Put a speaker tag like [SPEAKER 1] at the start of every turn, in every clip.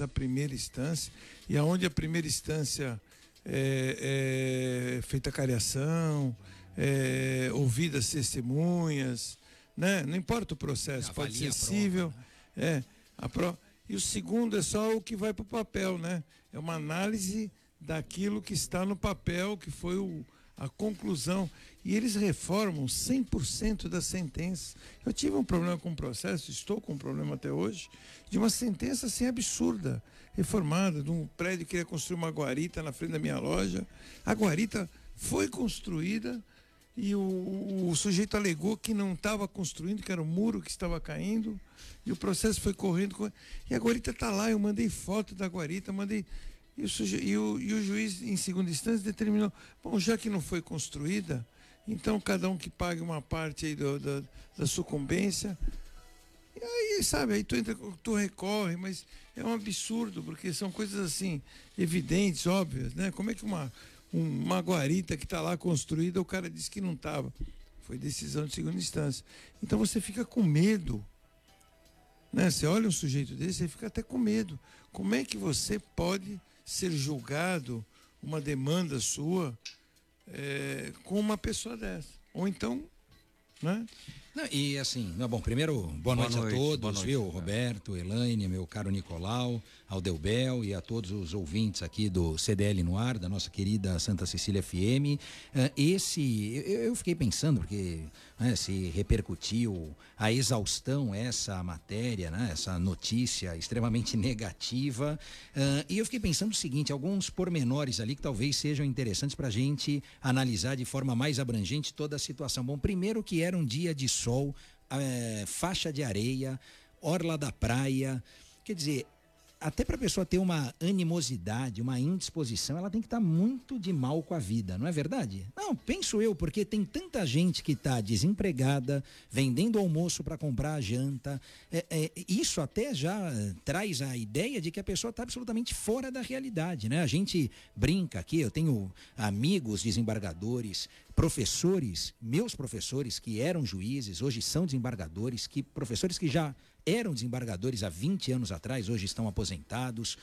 [SPEAKER 1] a primeira instância e aonde a primeira instância é, é feita a cariação, é, ouvidas testemunhas, né? Não importa o processo, pode ser cível, né? é a pro... e o segundo é só o que vai para o papel, né? É uma análise daquilo que está no papel, que foi o, a conclusão. E eles reformam 100% das sentenças. Eu tive um problema com o processo, estou com um problema até hoje, de uma sentença assim absurda, reformada, de um prédio que queria construir uma guarita na frente da minha loja. A guarita foi construída e o, o sujeito alegou que não estava construindo, que era o muro que estava caindo. E o processo foi correndo. E a guarita está lá, eu mandei foto da guarita, mandei e o, suje... e, o, e o juiz, em segunda instância, determinou: bom, já que não foi construída, então cada um que pague uma parte aí do, da, da sucumbência. E aí, sabe, aí tu, entra, tu recorre, mas é um absurdo, porque são coisas assim, evidentes, óbvias, né? Como é que uma, um, uma guarita que está lá construída, o cara disse que não estava. Foi decisão de segunda instância. Então você fica com medo. Né? Você olha um sujeito desse, você fica até com medo. Como é que você pode ser julgado uma demanda sua é, com uma pessoa dessa. Ou então, né?
[SPEAKER 2] Não, e assim, bom, primeiro, boa, boa noite, noite, a todos, noite, viu? Roberto, Elaine, meu caro Nicolau, ao Delbel e a todos os ouvintes aqui do CDL no ar, da nossa querida Santa Cecília FM. Uh, esse, eu, fiquei pensando, porque né, se repercutiu a exaustão essa matéria, né, essa notícia extremamente negativa. Uh, e eu fiquei pensando o seguinte: alguns pormenores ali que talvez sejam interessantes para a gente analisar de forma mais abrangente toda a situação. Bom, primeiro que era um dia de sol, uh, faixa de areia, orla da praia. Quer dizer, até para a pessoa ter uma animosidade, uma indisposição, ela tem que estar tá muito de mal com a vida, não é verdade? Não, penso eu, porque tem tanta gente que está desempregada, vendendo almoço para comprar a janta. É, é, isso até já traz a ideia de que a pessoa está absolutamente fora da realidade, né? A gente brinca aqui, eu tenho amigos desembargadores, professores, meus professores que eram juízes, hoje são desembargadores, que professores que já eram desembargadores há 20 anos atrás, hoje estão aposentados,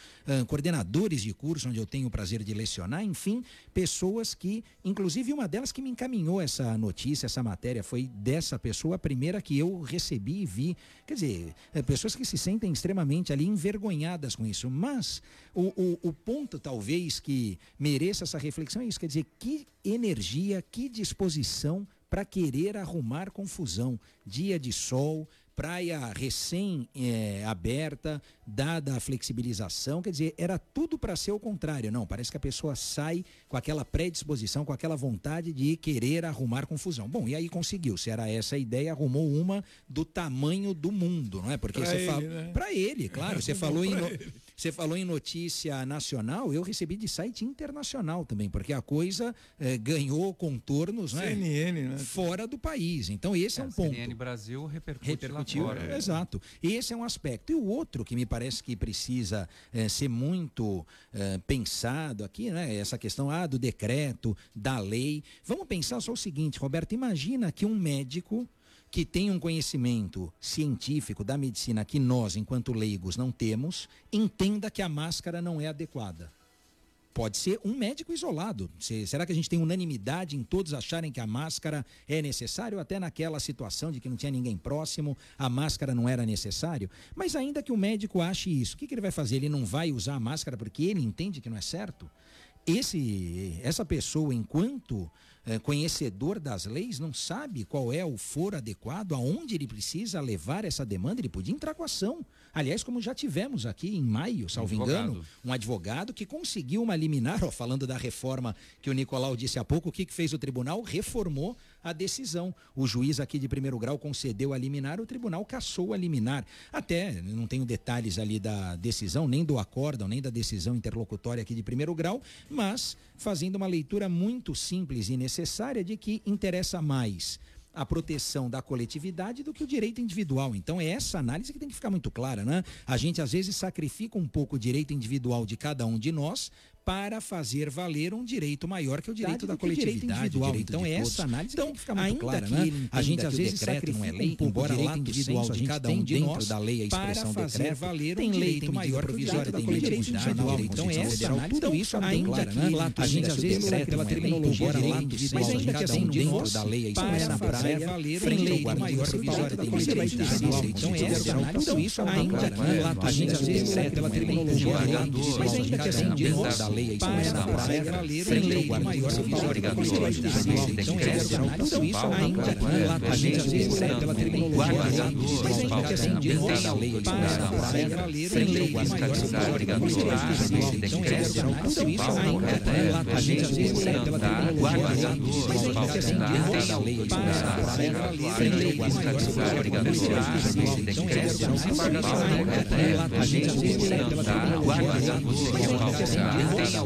[SPEAKER 2] coordenadores de curso onde eu tenho o prazer de lecionar, enfim, pessoas que, inclusive uma delas que me encaminhou essa notícia, essa matéria, foi dessa pessoa a primeira que eu recebi e vi. Quer dizer, é, pessoas que se sentem extremamente ali envergonhadas com isso. Mas o, o, o ponto, talvez, que mereça essa reflexão é isso: quer dizer, que energia, que disposição para querer arrumar confusão. Dia de sol, praia recém é, aberta, dada a flexibilização, quer dizer, era tudo para ser o contrário. Não, parece que a pessoa sai com aquela predisposição, com aquela vontade de querer arrumar confusão. Bom, e aí conseguiu. Se era essa a ideia, arrumou uma do tamanho do mundo, não é? Porque pra você fala. Né? Para ele, claro. Você falou em. No... Você falou em notícia nacional, eu recebi de site internacional também, porque a coisa eh, ganhou contornos né,
[SPEAKER 1] CNN, né?
[SPEAKER 2] fora do país. Então esse é, é um ponto.
[SPEAKER 3] CNN Brasil repercute repercutiu,
[SPEAKER 2] lá fora. Exato. Esse é um aspecto. E o outro que me parece que precisa eh, ser muito eh, pensado aqui, né? Essa questão ah, do decreto, da lei. Vamos pensar só o seguinte, Roberto, imagina que um médico que tem um conhecimento científico da medicina que nós, enquanto leigos, não temos, entenda que a máscara não é adequada. Pode ser um médico isolado. será que a gente tem unanimidade em todos acharem que a máscara é necessária? até naquela situação de que não tinha ninguém próximo, a máscara não era necessário? Mas ainda que o médico ache isso, o que, que ele vai fazer? Ele não vai usar a máscara porque ele entende que não é certo? Esse, essa pessoa, enquanto é, conhecedor das leis, não sabe qual é o foro adequado, aonde ele precisa levar essa demanda, ele podia entrar com ação. Aliás, como já tivemos aqui em maio, salvo um engano, um advogado que conseguiu uma liminar, ó, falando da reforma que o Nicolau disse há pouco, o que, que fez o tribunal? Reformou a decisão. O juiz aqui de primeiro grau concedeu a liminar, o tribunal cassou a liminar. Até, não tenho detalhes ali da decisão, nem do acórdão, nem da decisão interlocutória aqui de primeiro grau, mas fazendo uma leitura muito simples e necessária de que interessa mais a proteção da coletividade do que o direito individual. Então é essa análise que tem que ficar muito clara, né? A gente às vezes sacrifica um pouco o direito individual de cada um de nós para fazer valer um direito maior que o direito da coletividade, direito individual. Direito então essa análise então, fica muito ainda clara, né? A gente às vezes decreto não é lei, um embora lá individual de cada um dentro da lei a expressão para fazer decreto, valer tem um direito maior provisório, tem direito individual. Então essa análise tudo isso ainda que a gente às vezes pela terminologia embora lá individual de cada um dentro da lei a expressão decreto, valer direito maior provisório, tem direito individual. Então essa análise isso ainda que a gente às vezes pela terminologia lá individual de cada um dentro da lei a expressão decreto, valer um direito maior provisório, tem direito individual. Então isso ainda a gente às vezes pela terminologia mas ainda que assim de nós da lei para valer em lei maior então isso ainda a gente às vezes pela terminologia mas ainda que assim de nós da lei para valer em lei maior então isso a gente às vezes pela terminologia mas ainda que assim de nós da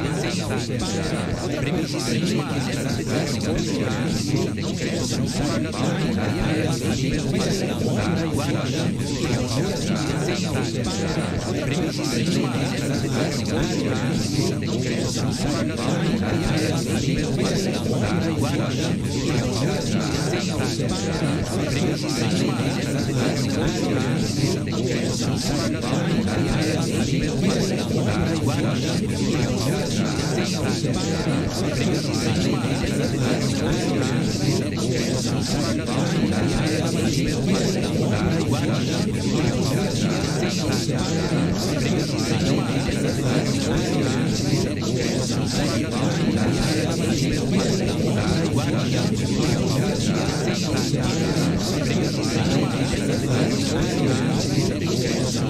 [SPEAKER 2] lei para valer em lei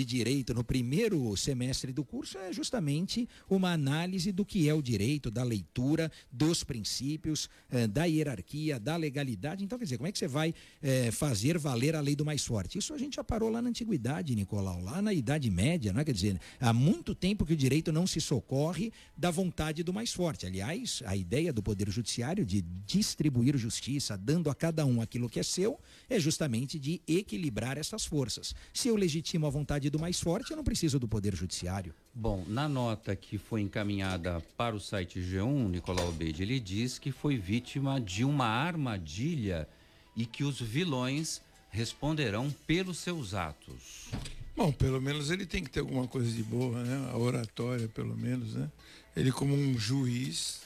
[SPEAKER 2] coisa, direito no primeiro semestre do curso é justamente uma análise do que é o direito, da leitura, dos princípios, eh, da hierarquia, da legalidade. Então, quer dizer, como é que você vai eh, fazer valer a lei do mais forte? Isso a gente já parou lá na antiguidade, Nicolau, lá na Idade Média, não é? Quer dizer, há muito tempo que o direito não se socorre da vontade do mais forte. Aliás, a ideia do Poder Judiciário de distribuir justiça, dando a cada um aquilo que é seu, é justamente de equilibrar essas forças. Se eu legitimo a vontade do mais forte, eu não preciso do Poder Judiciário.
[SPEAKER 3] Bom, na nota que foi encaminhada para o site G1, Nicolau Beide, ele diz que foi vítima de uma armadilha e que os vilões responderão pelos seus atos.
[SPEAKER 1] Bom, pelo menos ele tem que ter alguma coisa de boa, né? A oratória, pelo menos, né? Ele como um juiz,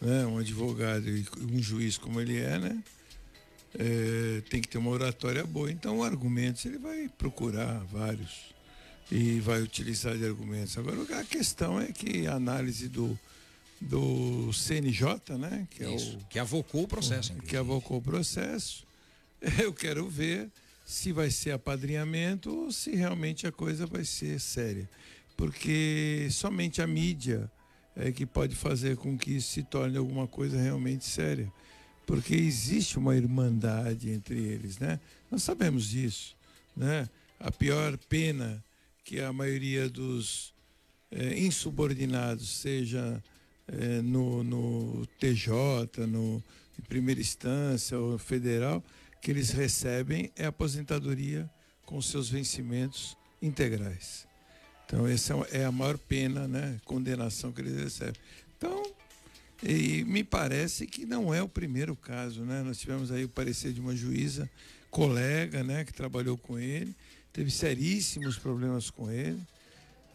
[SPEAKER 1] né? Um advogado e um juiz como ele é, né? É, tem que ter uma oratória boa. Então, argumentos ele vai procurar vários e vai utilizar de argumentos. Agora, a questão é que a análise do, do CNJ, né?
[SPEAKER 2] Que, é o, que avocou o processo.
[SPEAKER 1] O, que avocou o processo. Eu quero ver se vai ser apadrinhamento ou se realmente a coisa vai ser séria. Porque somente a mídia é que pode fazer com que isso se torne alguma coisa realmente séria. Porque existe uma irmandade entre eles, né? Nós sabemos disso, né? A pior pena que a maioria dos é, insubordinados, seja é, no, no, TJ, no, em primeira instância ou federal, que eles recebem é aposentadoria com seus vencimentos integrais. Então, essa é a maior pena, né? Condenação que eles recebem. Então, e me parece que não é o primeiro caso, né? Nós tivemos aí o parecer de uma juíza, colega, né, que trabalhou com ele, teve seríssimos problemas com ele,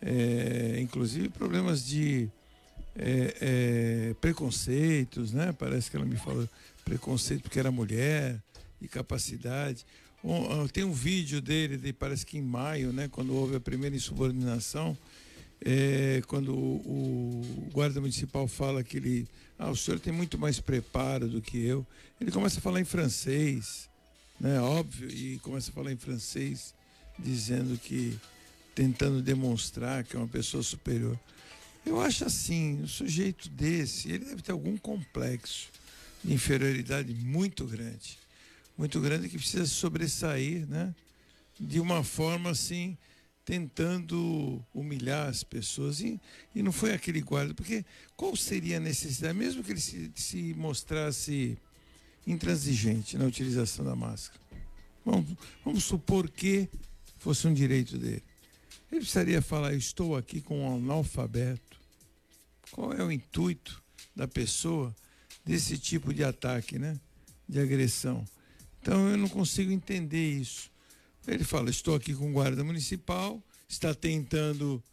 [SPEAKER 1] é, inclusive problemas de é, é, preconceitos, né? Parece que ela me falou preconceito porque era mulher e capacidade. Tem um vídeo dele, de, parece que em maio, né, quando houve a primeira insubordinação, é, quando o, o, guarda municipal fala que ele, ah, o senhor tem muito mais preparo do que eu, ele começa a falar em francês, né, óbvio, e começa a falar em francês, dizendo que, tentando demonstrar que é uma pessoa superior. Eu acho assim, o sujeito desse, ele deve ter algum complexo de inferioridade muito grande muito grande que precisa sobressair, né? De uma forma assim, tentando humilhar as pessoas. E, e não foi aquele guarda, porque qual seria a necessidade, mesmo que ele se, se mostrasse intransigente na utilização da máscara? Vamos, vamos supor que fosse um direito dele. Ele precisaria falar: estou aqui com um analfabeto. Qual é o intuito da pessoa desse tipo de ataque, né? De agressão. Então eu não consigo entender isso. Ele fala: estou aqui com o guarda municipal, está tentando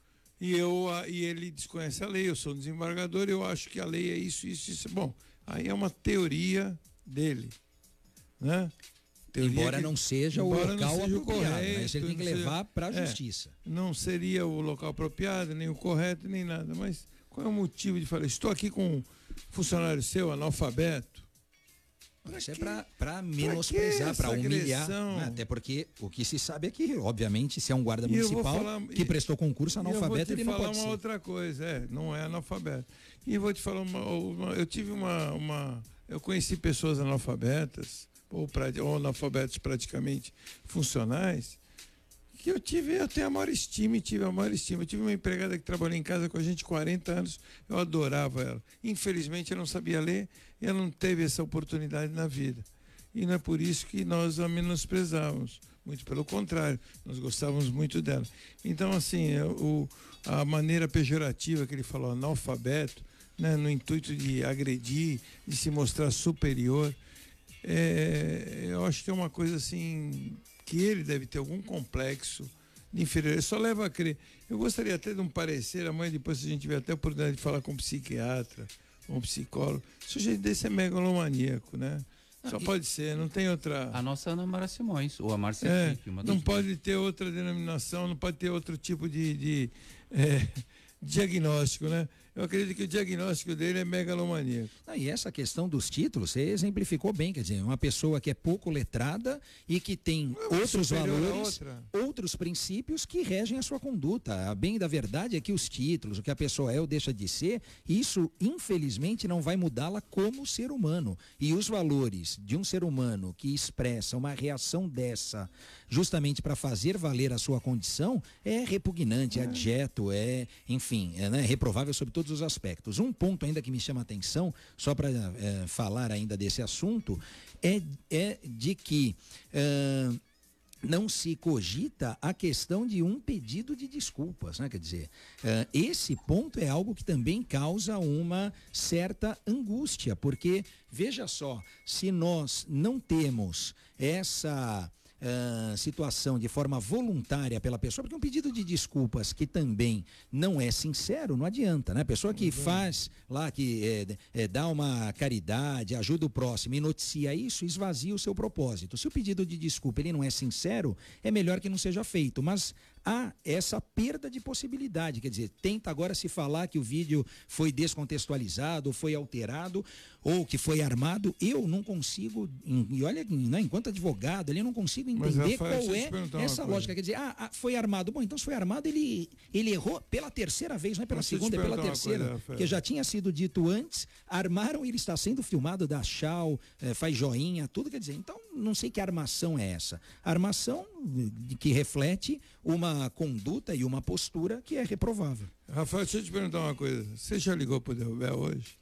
[SPEAKER 1] e eu e ele desconhece a lei. Eu sou um desembargador, eu acho que a lei é isso, isso, isso. Bom, aí é uma teoria dele, né?
[SPEAKER 2] Teoria embora que, não seja embora o local seja apropriado, correto, mas ele tem que levar para a é, justiça.
[SPEAKER 1] Não seria o local apropriado, nem o correto, nem nada. Mas qual é o motivo de falar? Estou aqui com um funcionário seu, analfabeto
[SPEAKER 2] isso é para menosprezar, para humilhar. Né? Até porque o que se sabe é que, obviamente, se é um guarda municipal falar, que prestou concurso analfabeto, ele não pode
[SPEAKER 1] ser. vou falar uma outra coisa, é, não é analfabeto. E vou te falar uma, uma eu tive uma, uma, eu conheci pessoas analfabetas ou, ou analfabetos praticamente funcionais que eu tive, eu tenho a maior estima tive a maior estima. Eu tive uma empregada que trabalhou em casa com a gente 40 anos, eu adorava ela. Infelizmente, eu não sabia ler e ela não teve essa oportunidade na vida. E não é por isso que nós a menosprezávamos. Muito pelo contrário, nós gostávamos muito dela. Então, assim, é, o, a maneira pejorativa que ele falou, analfabeto, né, no intuito de agredir, de se mostrar superior, é, eu acho que é uma coisa assim que ele deve ter algum complexo de inferioridade. Só leva a crer. Eu gostaria até de um parecer, amanhã depois se a gente tiver até a oportunidade de falar com um psiquiatra, um psicólogo. O sujeito desse é megalomaníaco, né? Só pode ser, não tem outra.
[SPEAKER 3] A nossa Ana Mara Simões, ou a Márcia
[SPEAKER 1] é, Não pode ter outra denominação, não pode ter outro tipo de, de é, diagnóstico, né? Eu acredito que o diagnóstico dele é megalomaníaco.
[SPEAKER 2] Ah, e essa questão dos títulos, você exemplificou bem, quer dizer, uma pessoa que é pouco letrada e que tem é outros valores, outros princípios que regem a sua conduta. A bem da verdade é que os títulos, o que a pessoa é ou deixa de ser, isso infelizmente não vai mudá-la como ser humano. E os valores de um ser humano que expressa uma reação dessa justamente para fazer valer a sua condição, é repugnante, é adjeto, é, enfim, é né, reprovável sobre todos os aspectos. Um ponto ainda que me chama a atenção, só para é, falar ainda desse assunto, é, é de que. Uh, não se cogita a questão de um pedido de desculpas, né? Quer dizer, esse ponto é algo que também causa uma certa angústia, porque veja só, se nós não temos essa uh, situação de forma voluntária pela pessoa, porque um pedido de desculpas que também não é sincero, não adianta, né? A pessoa que faz lá, que é, é, dá uma caridade, ajuda o próximo e noticia isso, esvazia o seu propósito. Se o pedido de desculpa ele não é sincero, é melhor que não seja feito. Mas há essa perda de possibilidade. Quer dizer, tenta agora se falar que o vídeo foi descontextualizado, foi alterado ou que foi armado. Eu não consigo, e olha, né, enquanto advogado, ele não consigo entender Rafael, qual é essa lógica. Quer dizer, ah, ah, foi armado. Bom, então se foi armado, ele, ele errou pela terceira vez, não é pela Mas segunda, é pela terceira. Coisa, que já tinha sido dito antes, armaram e ele está sendo filmado da Chau, eh, faz joinha, tudo. Quer dizer, então não sei que armação é essa. Armação que reflete uma conduta e uma postura que é reprovável.
[SPEAKER 1] Rafael, deixa eu te perguntar uma coisa. Você já ligou para o Delbel hoje?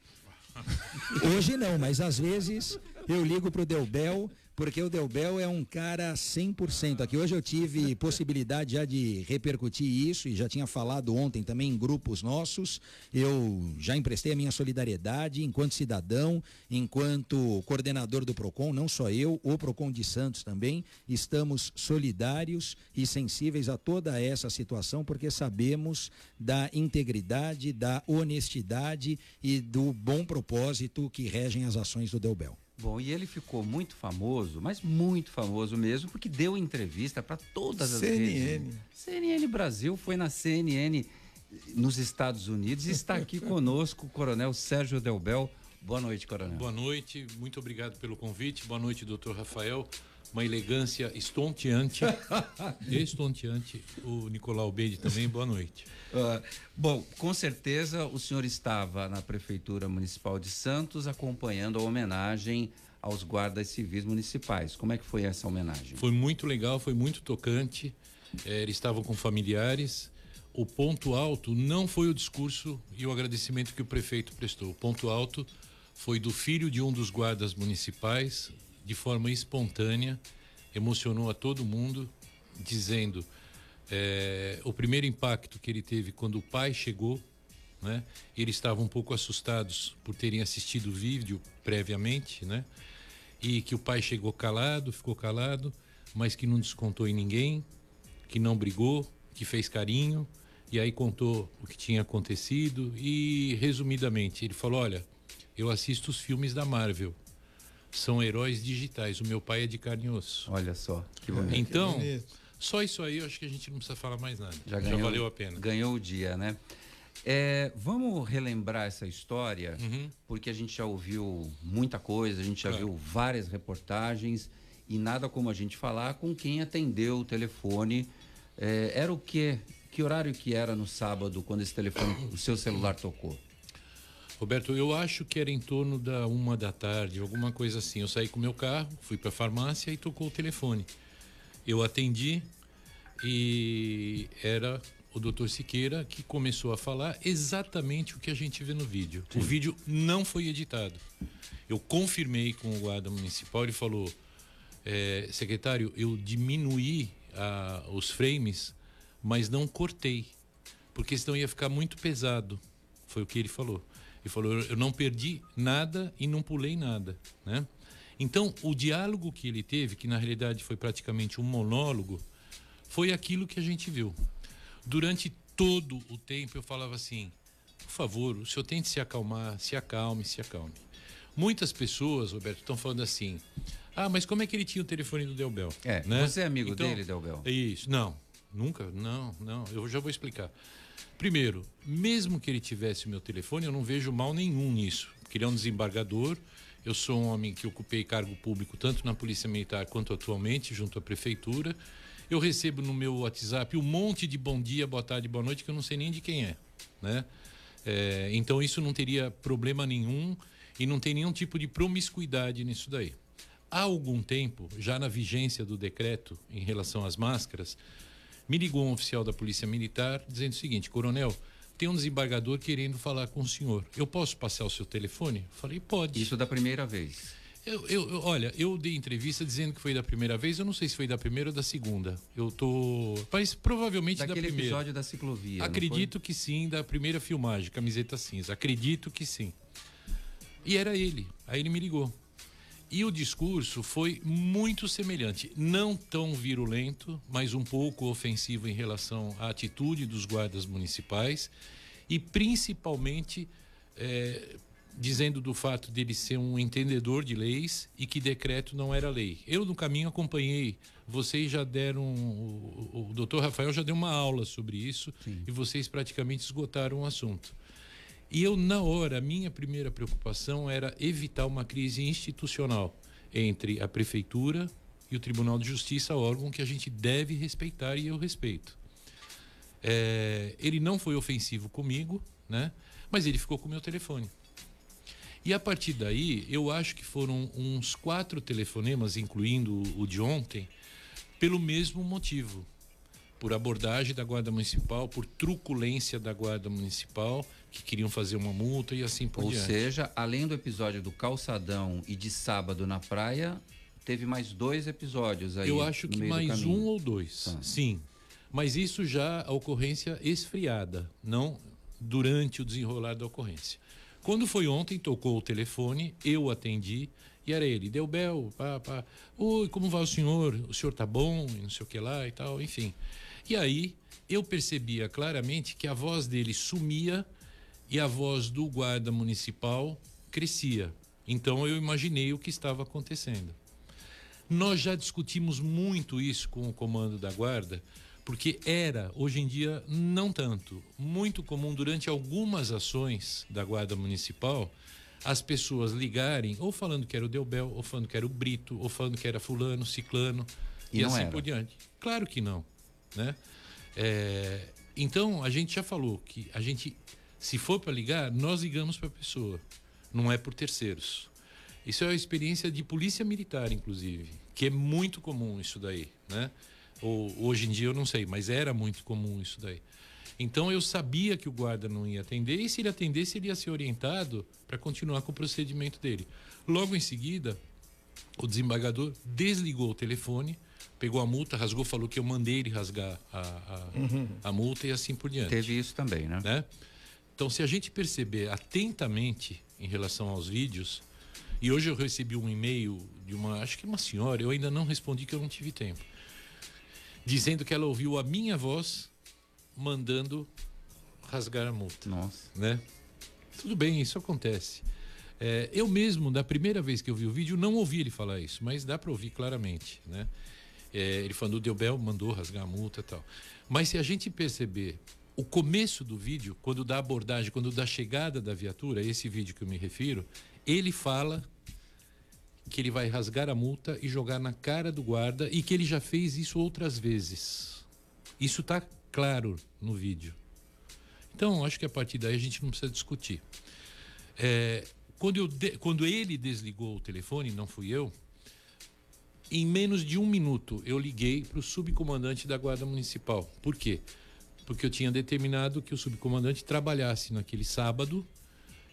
[SPEAKER 2] Hoje não, mas às vezes eu ligo para o Delbel porque o Delbel é um cara 100% aqui. Hoje eu tive possibilidade já de repercutir isso e já tinha falado ontem também em grupos nossos. Eu já emprestei a minha solidariedade enquanto cidadão, enquanto coordenador do PROCON, não só eu, o PROCON de Santos também, estamos solidários e sensíveis a toda essa situação, porque sabemos da integridade, da honestidade e do bom propósito que regem as ações do Delbel.
[SPEAKER 3] Bom, e ele ficou muito famoso, mas muito famoso mesmo, porque deu entrevista para todas as CNN. redes. CNN Brasil foi na CNN nos Estados Unidos e está aqui conosco o Coronel Sérgio Delbel. Boa noite, Coronel.
[SPEAKER 4] Boa noite, muito obrigado pelo convite. Boa noite, doutor Rafael. Uma elegância estonteante. estonteante. O Nicolau Beide também, boa noite.
[SPEAKER 3] Uh, bom, com certeza o senhor estava na Prefeitura Municipal de Santos acompanhando a homenagem aos guardas civis municipais. Como é que foi essa homenagem?
[SPEAKER 4] Foi muito legal, foi muito tocante. É, eles estavam com familiares. O ponto alto não foi o discurso e o agradecimento que o prefeito prestou. O ponto alto foi do filho de um dos guardas municipais, de forma espontânea, emocionou a todo mundo, dizendo é, o primeiro impacto que ele teve quando o pai chegou, né? Eles estavam um pouco assustados por terem assistido o vídeo previamente, né? E que o pai chegou calado, ficou calado, mas que não descontou em ninguém, que não brigou, que fez carinho, e aí contou o que tinha acontecido e resumidamente ele falou: "Olha, eu assisto os filmes da Marvel são heróis digitais. O meu pai é de carne e osso.
[SPEAKER 3] Olha só,
[SPEAKER 4] que bonito. Então, que só isso aí eu acho que a gente não precisa falar mais nada. Já, ganhou, Já valeu a pena.
[SPEAKER 3] Ganhou o dia, né? É, vamos relembrar essa história, uhum. porque a gente já ouviu muita coisa, a gente já claro. viu várias reportagens e nada como a gente falar com quem atendeu o telefone. É, era o quê? Que horário que era no sábado quando esse telefone, o seu celular tocou?
[SPEAKER 4] Roberto, eu acho que era em torno da uma da tarde, alguma coisa assim. Eu saí com meu carro, fui para a farmácia e tocou o telefone. Eu atendi e era o doutor Siqueira que começou a falar exatamente o que a gente vê no vídeo. Sim. O vídeo não foi editado. Eu confirmei com o guarda municipal, ele falou, é, secretário, eu diminuí os frames, mas não cortei, porque senão ia ficar muito pesado. Foi o que ele falou. Ele falou: eu não perdi nada e não pulei nada, né? Então, o diálogo que ele teve, que na realidade foi praticamente um monólogo, foi aquilo que a gente viu. Durante todo o tempo eu falava assim: por favor, o senhor tente se acalmar, se acalme, se acalme. Muitas pessoas, Roberto, estão falando assim: ah, mas como é que ele tinha o telefone do Delbel?
[SPEAKER 3] É, né? você é amigo então, dele, Delbel?
[SPEAKER 4] É isso. Não, nunca, não, não. Eu já vou explicar. Primeiro, mesmo que ele tivesse meu telefone, eu não vejo mal nenhum nisso, porque ele é um desembargador. Eu sou um homem que ocupei cargo público tanto na Polícia Militar quanto atualmente junto à prefeitura. Eu recebo no meu WhatsApp um monte de bom dia, boa tarde, boa noite que eu não sei nem de quem é, né? É, então isso não teria problema nenhum e não tem nenhum tipo de promiscuidade nisso daí. Há algum tempo, já na vigência do decreto em relação às máscaras, me ligou um oficial da Polícia Militar dizendo o seguinte: Coronel, tem um desembargador querendo falar com o senhor. Eu posso passar o seu telefone? Falei: Pode.
[SPEAKER 3] Isso da primeira vez.
[SPEAKER 4] Eu, eu, eu, olha, eu dei entrevista dizendo que foi da primeira vez, eu não sei se foi da primeira ou da segunda. Eu tô. Mas provavelmente
[SPEAKER 3] Daquele
[SPEAKER 4] da primeira.
[SPEAKER 3] episódio da ciclovia.
[SPEAKER 4] Acredito que sim, da primeira filmagem, camiseta cinza. Acredito que sim. E era ele. Aí ele me ligou. E o discurso foi muito semelhante, não tão virulento, mas um pouco ofensivo em relação à atitude dos guardas municipais e principalmente é, dizendo do fato dele ser um entendedor de leis e que decreto não era lei. Eu no caminho acompanhei, vocês já deram, o, o doutor Rafael já deu uma aula sobre isso Sim. e vocês praticamente esgotaram o assunto. E eu, na hora, minha primeira preocupação era evitar uma crise institucional entre a prefeitura e o Tribunal de Justiça, órgão que a gente deve respeitar e eu respeito. É, ele não foi ofensivo comigo, né? Mas ele ficou com o meu telefone. E a partir daí, eu acho que foram uns quatro telefonemas, incluindo o de ontem, pelo mesmo motivo. Por abordagem da Guarda Municipal, por truculência da Guarda Municipal que queriam fazer uma multa e assim por
[SPEAKER 3] Ou
[SPEAKER 4] diante.
[SPEAKER 3] seja, além do episódio do calçadão e de sábado na praia, teve mais dois episódios aí.
[SPEAKER 4] Eu acho que mais um ou dois. Tá. Sim. Mas isso já a ocorrência esfriada, não durante o desenrolar da ocorrência. Quando foi ontem, tocou o telefone, eu atendi e era ele, deu bel, pá, pá. Oi, como vai o senhor? O senhor tá bom? E não sei o que lá e tal, enfim. E aí eu percebia claramente que a voz dele sumia e a voz do guarda municipal crescia. Então eu imaginei o que estava acontecendo. Nós já discutimos muito isso com o comando da guarda, porque era, hoje em dia, não tanto, muito comum durante algumas ações da guarda municipal as pessoas ligarem ou falando que era o Delbel, ou falando que era o Brito, ou falando que era fulano, ciclano e, e assim era. por diante. Claro que não, né? É, então a gente já falou que a gente, se for para ligar, nós ligamos para a pessoa, não é por terceiros. Isso é uma experiência de polícia militar, inclusive, que é muito comum isso daí, né? Ou, hoje em dia eu não sei, mas era muito comum isso daí. Então eu sabia que o guarda não ia atender e se ele atendesse ele ia ser orientado para continuar com o procedimento dele. Logo em seguida, o desembargador desligou o telefone, pegou a multa, rasgou, falou que eu mandei ele rasgar a, a, uhum. a multa e assim por diante.
[SPEAKER 3] Teve isso também, né?
[SPEAKER 4] né? Então, se a gente perceber atentamente em relação aos vídeos, e hoje eu recebi um e-mail de uma, acho que uma senhora, eu ainda não respondi que eu não tive tempo, dizendo que ela ouviu a minha voz mandando rasgar a multa.
[SPEAKER 3] Nossa.
[SPEAKER 4] Né? Tudo bem, isso acontece. É, eu mesmo, da primeira vez que eu vi o vídeo, não ouvi ele falar isso, mas dá para ouvir claramente, né? É, ele falando, o Delbel mandou rasgar a multa e tal. Mas se a gente perceber o começo do vídeo, quando dá abordagem, quando dá chegada da viatura, esse vídeo que eu me refiro, ele fala que ele vai rasgar a multa e jogar na cara do guarda e que ele já fez isso outras vezes. Isso está claro no vídeo. Então, acho que a partir daí a gente não precisa discutir. É, quando, eu de, quando ele desligou o telefone, não fui eu, em menos de um minuto eu liguei para o subcomandante da Guarda Municipal. Por quê? Porque eu tinha determinado que o subcomandante trabalhasse naquele sábado,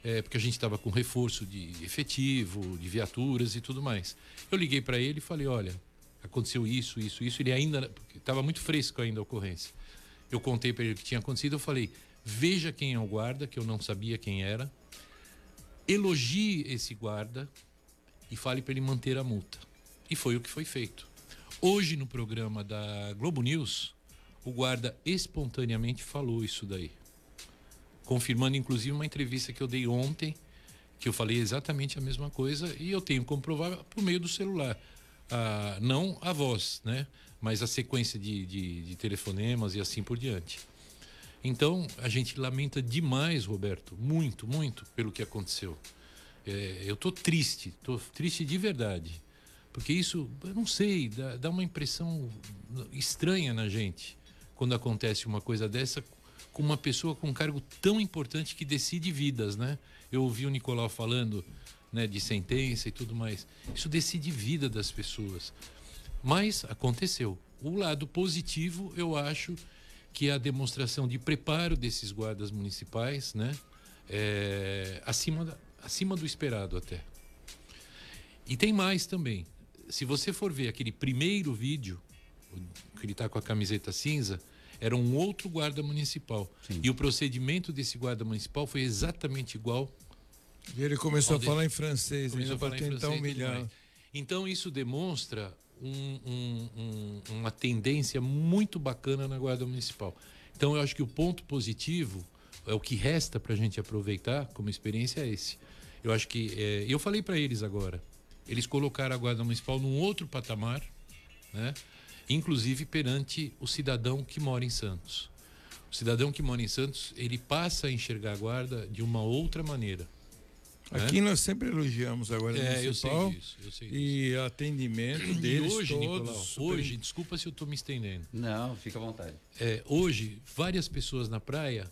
[SPEAKER 4] é, porque a gente estava com reforço de efetivo, de viaturas e tudo mais. Eu liguei para ele e falei: olha, aconteceu isso, isso, isso. Ele ainda. Estava muito fresco ainda a ocorrência. Eu contei para ele o que tinha acontecido. Eu falei: veja quem é o guarda, que eu não sabia quem era. Elogie esse guarda e fale para ele manter a multa. E foi o que foi feito. Hoje, no programa da Globo News, o guarda espontaneamente falou isso daí. Confirmando, inclusive, uma entrevista que eu dei ontem, que eu falei exatamente a mesma coisa, e eu tenho comprovar por meio do celular. Ah, não a voz, né? Mas a sequência de, de, de telefonemas e assim por diante. Então, a gente lamenta demais, Roberto, muito, muito, pelo que aconteceu. É, eu estou triste, estou triste de verdade. Porque isso, eu não sei, dá, dá uma impressão estranha na gente quando acontece uma coisa dessa com uma pessoa com um cargo tão importante que decide vidas, né? Eu ouvi o Nicolau falando né, de sentença e tudo mais. Isso decide vida das pessoas. Mas aconteceu. O lado positivo, eu acho que é a demonstração de preparo desses guardas municipais, né? É, acima, da, acima do esperado até. E tem mais também se você for ver aquele primeiro vídeo, que ele está com a camiseta cinza, era um outro guarda municipal. Sim. E o procedimento desse guarda municipal foi exatamente igual.
[SPEAKER 1] E ele começou a falar em francês, ainda para tentar humilhar.
[SPEAKER 4] Então isso demonstra um, um, um, uma tendência muito bacana na guarda municipal. Então eu acho que o ponto positivo é o que resta para a gente aproveitar como experiência é esse. Eu acho que é, eu falei para eles agora eles colocaram a Guarda Municipal num outro patamar, né? inclusive perante o cidadão que mora em Santos. O cidadão que mora em Santos, ele passa a enxergar a guarda de uma outra maneira.
[SPEAKER 1] Né? Aqui nós sempre elogiamos a Guarda
[SPEAKER 4] é,
[SPEAKER 1] Municipal.
[SPEAKER 4] Eu sei disso, eu sei disso.
[SPEAKER 1] E atendimento deles
[SPEAKER 4] e hoje,
[SPEAKER 1] todos.
[SPEAKER 4] Nicolau, super... hoje, desculpa se eu estou me estendendo.
[SPEAKER 3] Não, fica à vontade.
[SPEAKER 4] É, hoje, várias pessoas na praia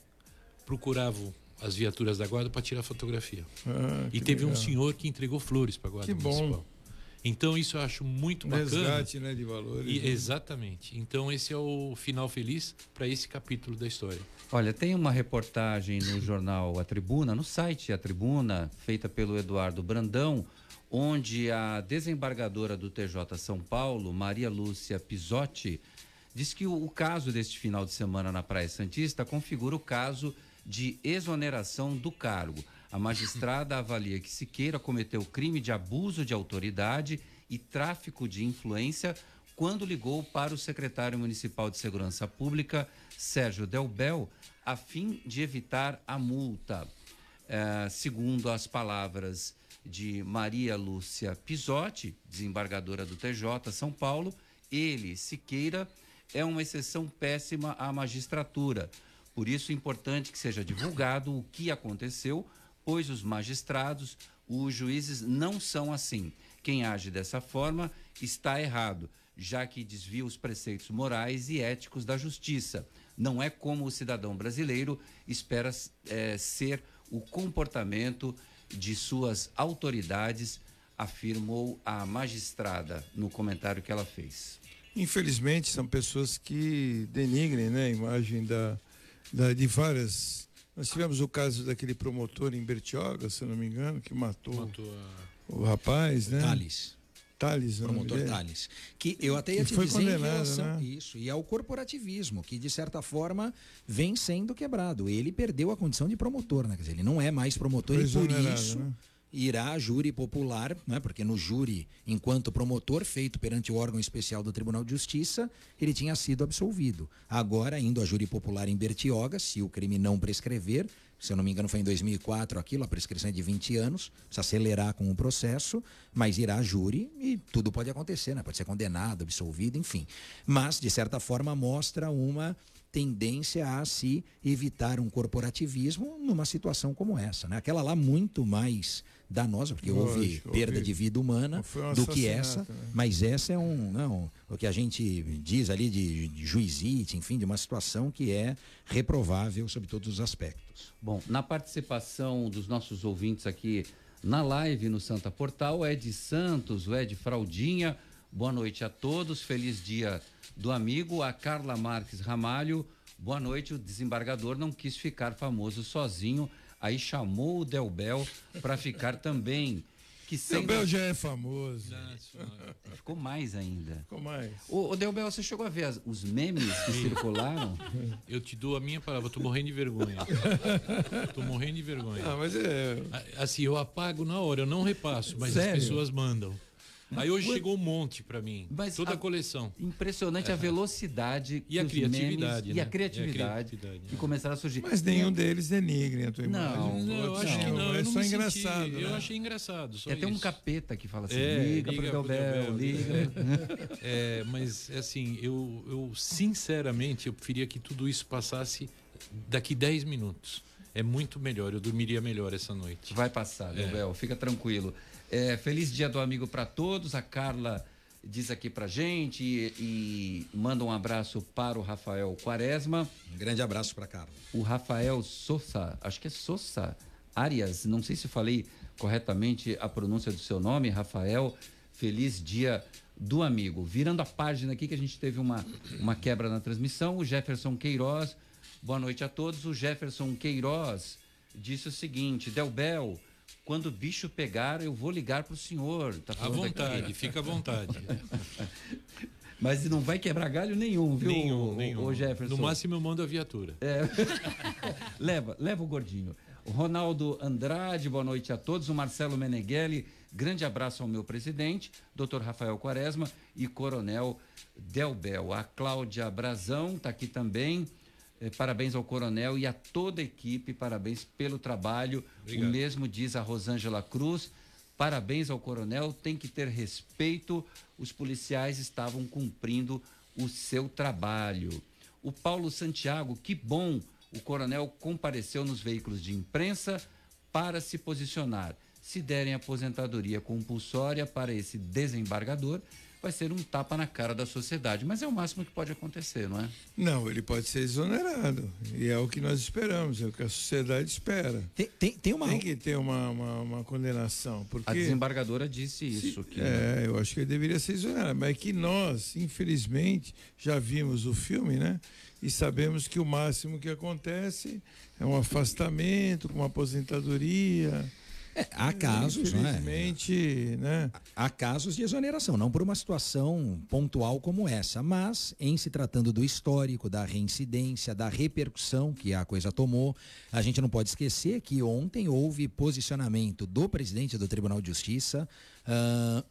[SPEAKER 4] procuravam as viaturas da guarda para tirar fotografia. Ah, e teve legal. um senhor que entregou flores para a guarda que municipal. Bom. Então isso eu acho muito bacana.
[SPEAKER 1] Resgate, né, de valores.
[SPEAKER 4] E,
[SPEAKER 1] né?
[SPEAKER 4] Exatamente. Então esse é o final feliz para esse capítulo da história.
[SPEAKER 3] Olha, tem uma reportagem no jornal A Tribuna, no site A Tribuna, feita pelo Eduardo Brandão, onde a desembargadora do TJ São Paulo, Maria Lúcia Pisotti, diz que o, o caso deste final de semana na Praia Santista configura o caso de exoneração do cargo. A magistrada avalia que Siqueira cometeu crime de abuso de autoridade e tráfico de influência quando ligou para o secretário municipal de Segurança Pública, Sérgio Delbel, a fim de evitar a multa. É, segundo as palavras de Maria Lúcia Pisotti, desembargadora do TJ São Paulo, ele, Siqueira, é uma exceção péssima à magistratura. Por isso é importante que seja divulgado o que aconteceu, pois os magistrados, os juízes não são assim. Quem age dessa forma está errado, já que desvia os preceitos morais e éticos da justiça. Não é como o cidadão brasileiro espera é, ser o comportamento de suas autoridades, afirmou a magistrada no comentário que ela fez.
[SPEAKER 1] Infelizmente, são pessoas que denigrem né, a imagem da, da, de várias. Nós tivemos o caso daquele promotor em Bertioga, se eu não me engano, que matou, matou a... o rapaz, né?
[SPEAKER 2] Thales.
[SPEAKER 1] Thales,
[SPEAKER 2] promotor Thales. Que eu até ia te foi dizer em relação né? isso, e ao corporativismo, que de certa forma vem sendo quebrado. Ele perdeu a condição de promotor, né? Quer dizer, ele não é mais promotor foi e por isso. Né? Irá a júri popular, né, porque no júri, enquanto promotor feito perante o órgão especial do Tribunal de Justiça, ele tinha sido absolvido. Agora, indo a júri popular em Bertioga, se o crime não prescrever, se eu não me engano foi em 2004 aquilo, a prescrição é de 20 anos, precisa acelerar com o processo, mas irá a júri e tudo pode acontecer, né? pode ser condenado, absolvido, enfim. Mas, de certa forma, mostra uma tendência a se evitar um corporativismo numa situação como essa. Né? Aquela lá muito mais danosa, porque Lógico, houve perda houve. de vida humana um do que essa, né? mas essa é um, não, o que a gente diz ali de, de juizite, enfim, de uma situação que é reprovável sob todos os aspectos.
[SPEAKER 3] Bom, na participação dos nossos ouvintes aqui na live no Santa Portal, Ed Santos, o Ed Fraldinha, boa noite a todos, feliz dia do amigo, a Carla Marques Ramalho, boa noite, o desembargador não quis ficar famoso sozinho, aí chamou o Delbel para ficar também.
[SPEAKER 1] Que sendo... Delbel já é famoso.
[SPEAKER 3] Ficou mais ainda.
[SPEAKER 1] Ficou mais.
[SPEAKER 3] Ô, ô Delbel, você chegou a ver as, os memes que circularam?
[SPEAKER 4] Eu te dou a minha palavra, eu tô morrendo de vergonha. tô morrendo de vergonha.
[SPEAKER 1] Ah, mas é.
[SPEAKER 4] Assim, eu apago na hora, eu não repasso, mas Sério? as pessoas mandam. Aí hoje chegou um monte para mim. Mas toda a, a, coleção.
[SPEAKER 3] Impressionante é. a velocidade
[SPEAKER 4] e a criatividade.
[SPEAKER 3] Memes, né? E a criatividade, e a criatividade que né? começaram a surgir.
[SPEAKER 1] Mas nenhum deles denigrem a tua
[SPEAKER 4] imagem. Não, eu acho que não. É só engraçado. Senti, né? Eu achei engraçado.
[SPEAKER 3] Só é até um capeta que fala assim: é, liga, liga pro Delbel, liga.
[SPEAKER 4] é, mas assim, eu, eu sinceramente eu preferia que tudo isso passasse daqui 10 minutos. É muito melhor, eu dormiria melhor essa noite.
[SPEAKER 3] Vai passar, Delbel, é. fica tranquilo. É, feliz dia do amigo para todos. A Carla diz aqui pra gente e, e, manda um abraço para o Rafael Quaresma.
[SPEAKER 2] Um grande abraço para Carla.
[SPEAKER 3] O Rafael Sousa, acho que é Sousa Arias, não sei se falei corretamente a pronúncia do seu nome, Rafael. Feliz dia do amigo. Virando a página aqui que a gente teve uma, uma quebra na transmissão, o Jefferson Queiroz. Boa noite a todos. O Jefferson Queiroz disse o seguinte: Delbel quando o bicho pegar, eu vou ligar para o senhor.
[SPEAKER 4] Tá à vontade, fica à vontade.
[SPEAKER 3] Mas não vai quebrar galho nenhum, viu,
[SPEAKER 4] nenhum, o, nenhum. O Jefferson? No máximo eu mando a viatura. É.
[SPEAKER 3] leva, leva o gordinho. Ronaldo Andrade, boa noite a todos. O Marcelo Meneghelli, grande abraço ao meu presidente, doutor Rafael Quaresma e Coronel Delbel. A Cláudia Brazão está aqui também. Eh, parabéns ao coronel e a toda a equipe, parabéns pelo trabalho. Obrigado. O mesmo diz a Rosângela Cruz. Parabéns ao coronel, tem que ter respeito. Os policiais estavam cumprindo o seu trabalho. O Paulo Santiago, que bom, o coronel compareceu nos veículos de imprensa para se posicionar. Se derem aposentadoria compulsória para esse desembargador, vai ser um tapa na cara da sociedade. Mas é o máximo que pode acontecer, não é?
[SPEAKER 1] Não, ele pode ser exonerado. E é o que nós esperamos, é o que a sociedade espera.
[SPEAKER 2] Tem, tem, tem uma.
[SPEAKER 1] Tem que ter uma, uma, uma condenação. Porque,
[SPEAKER 3] a desembargadora disse isso.
[SPEAKER 1] Se, que, é, eu acho que ele deveria ser exonerado. Mas é que nós, infelizmente, já vimos o filme, né? E sabemos que o máximo que acontece é um afastamento, com uma aposentadoria
[SPEAKER 2] É, há casos,
[SPEAKER 1] Infelizmente, né? né?
[SPEAKER 2] Há casos de exoneração, não por uma situação pontual como essa, mas em se tratando do histórico, da reincidência, da repercussão que a coisa tomou, a gente não pode esquecer que ontem houve posicionamento do presidente do Tribunal de Justiça. Uh,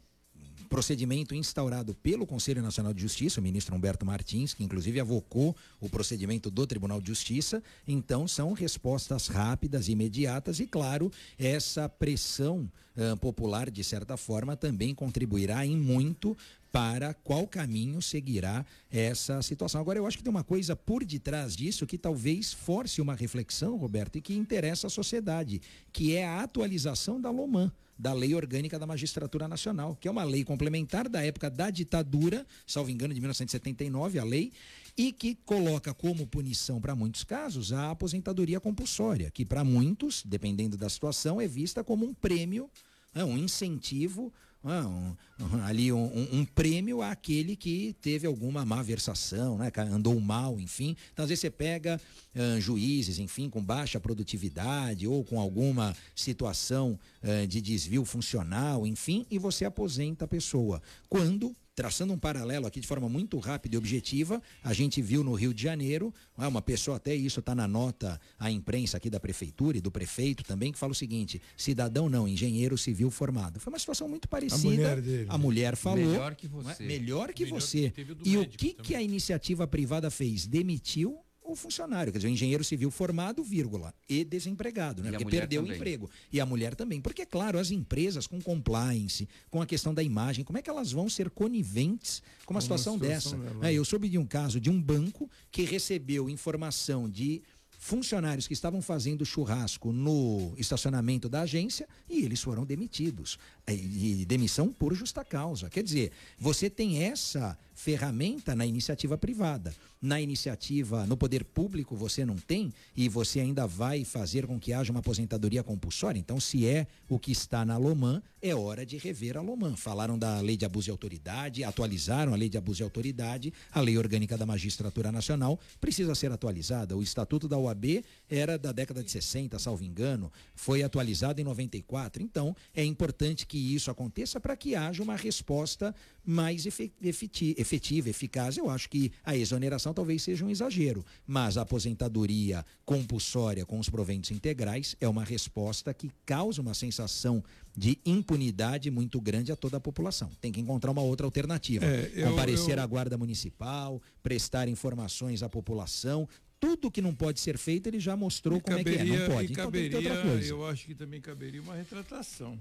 [SPEAKER 2] procedimento instaurado pelo Conselho Nacional de Justiça, o ministro Humberto Martins, que inclusive avocou o procedimento do Tribunal de Justiça. Então, são respostas rápidas, imediatas e, claro, essa pressão uh, popular, de certa forma, também contribuirá em muito para qual caminho seguirá essa situação. Agora, eu acho que tem uma coisa por detrás disso que talvez force uma reflexão, Roberto, e que interessa a sociedade, que é a atualização da LOMAN da Lei Orgânica da Magistratura Nacional, que é uma lei complementar da época da ditadura, salvo engano, de 1979, a lei, e que coloca como punição para muitos casos a aposentadoria compulsória, que para muitos, dependendo da situação, é vista como um prêmio, né, um incentivo um, um, ali um, um, prêmio àquele que teve alguma má versação, né? andou mal, enfim. Então, às vezes você pega uh, juízes, enfim, com baixa produtividade ou com alguma situação uh, de desvio funcional, enfim, e você aposenta a pessoa. Quando traçando um paralelo aqui de forma muito rápida e objetiva, a gente viu no Rio de Janeiro, é, uma pessoa, até isso está na nota à imprensa aqui da prefeitura e do prefeito também, que fala o seguinte: cidadão não, engenheiro civil formado. Foi uma situação muito parecida. A
[SPEAKER 1] mulher, dele.
[SPEAKER 2] A mulher falou.
[SPEAKER 3] Melhor que você.
[SPEAKER 2] É? Melhor que melhor você. Que e o que, que a iniciativa privada fez? Demitiu o funcionário, quer dizer, o engenheiro civil formado, vírgula, e desempregado, né? E Porque perdeu também. o emprego. E a mulher também. Porque, claro, as empresas com compliance, com a questão da imagem, como é que elas vão ser coniventes com uma, situação, situação, dessa? É, eu soube de um caso de um banco que recebeu informação de funcionários que estavam fazendo churrasco no estacionamento da agência e eles foram demitidos. É, e demissão por justa causa. Quer dizer, você tem essa ferramenta na iniciativa privada. Na iniciativa, no poder público, você não tem e você ainda vai fazer com que haja uma aposentadoria compulsória. Então, se é o que está na Loman, é hora de rever a Loman. Falaram da lei de abuso de autoridade, atualizaram a lei de abuso de autoridade, a lei orgânica da magistratura nacional precisa ser atualizada. O estatuto da OAB era da década de 60, salvo engano, foi atualizado em 94. Então, é importante que isso aconteça para que haja uma resposta mais efetiva, eficaz. Eu acho que a exoneração talvez seja um exagero, mas a aposentadoria compulsória com os proventos integrais é uma resposta que causa uma sensação de impunidade muito grande a toda a população. Tem que encontrar uma outra alternativa. É, eu, Comparecer eu... à guarda municipal, prestar informações à população, tudo que não pode ser feito, ele já mostrou como
[SPEAKER 1] caberia,
[SPEAKER 2] é que é. Não pode.
[SPEAKER 1] então, caberia, eu acho que também caberia uma retratação.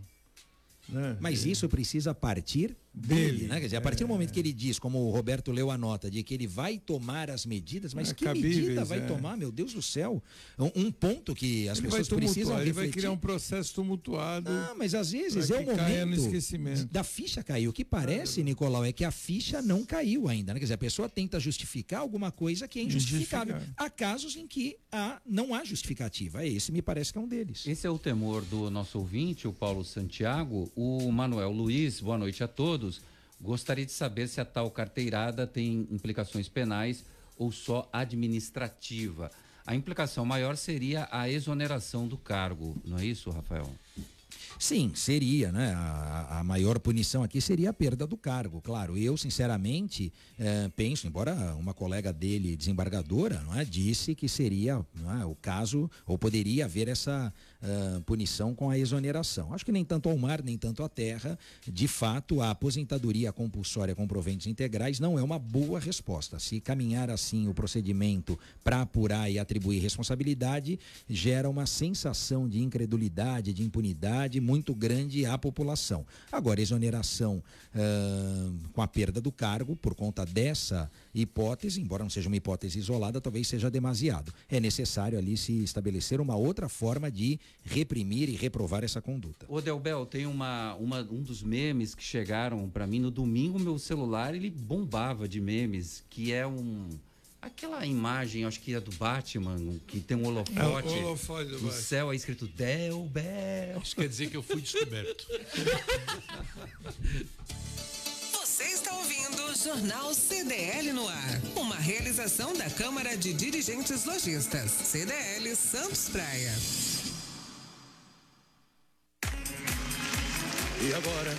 [SPEAKER 2] Né? Mas isso precisa partir dele, né? Quer dizer, a partir do momento que ele diz, como o Roberto leu a nota, de que ele vai tomar as medidas, mas é que medida vai é. tomar, meu Deus do céu? Um, um ponto que as ele pessoas precisam refletir. Ele
[SPEAKER 1] vai criar um processo tumultuado.
[SPEAKER 2] Ah, mas às vezes é o momento da ficha cair. O que parece, Nicolau, é que a ficha não caiu ainda, né? Quer dizer, a pessoa tenta justificar alguma coisa que é injustificável. Há casos em que há, não há justificativa. Esse me parece que é um deles.
[SPEAKER 3] Esse é o temor do nosso ouvinte, o Paulo Santiago. O Manuel Luiz, boa noite a todos. Gostaria de saber se a tal carteirada tem implicações penais ou só administrativa. A implicação maior seria a exoneração do cargo, não é isso, Rafael?
[SPEAKER 2] Sim, seria, né? A, a, maior punição aqui seria a perda do cargo, claro. Eu, sinceramente, eh, penso, embora uma colega dele, desembargadora, não é, disse que seria é, o caso, ou poderia haver essa punição com a exoneração. Acho que nem tanto ao mar, nem tanto à terra. De fato, a aposentadoria compulsória com proventos integrais não é uma boa resposta. Se caminhar assim o procedimento para apurar e atribuir responsabilidade, gera uma sensação de incredulidade, de impunidade muito grande à população. Agora, exoneração uh, com a perda do cargo por conta dessa hipótese, embora não seja uma hipótese isolada, talvez seja demasiado. É necessário ali se estabelecer uma outra forma de reprimir e reprovar essa conduta.
[SPEAKER 3] Ô Delbel, tem uma, uma, um dos memes que chegaram para mim no domingo, meu celular ele bombava de memes, que é um aquela imagem, acho que é do Batman, que tem um holofote, é, holofote no céu é escrito Delbel.
[SPEAKER 4] Isso quer dizer que eu fui descoberto.
[SPEAKER 5] Você está ouvindo o Jornal CDL no ar. Uma realização da Câmara de Dirigentes Lojistas. CDL Santos Praia.
[SPEAKER 6] E agora,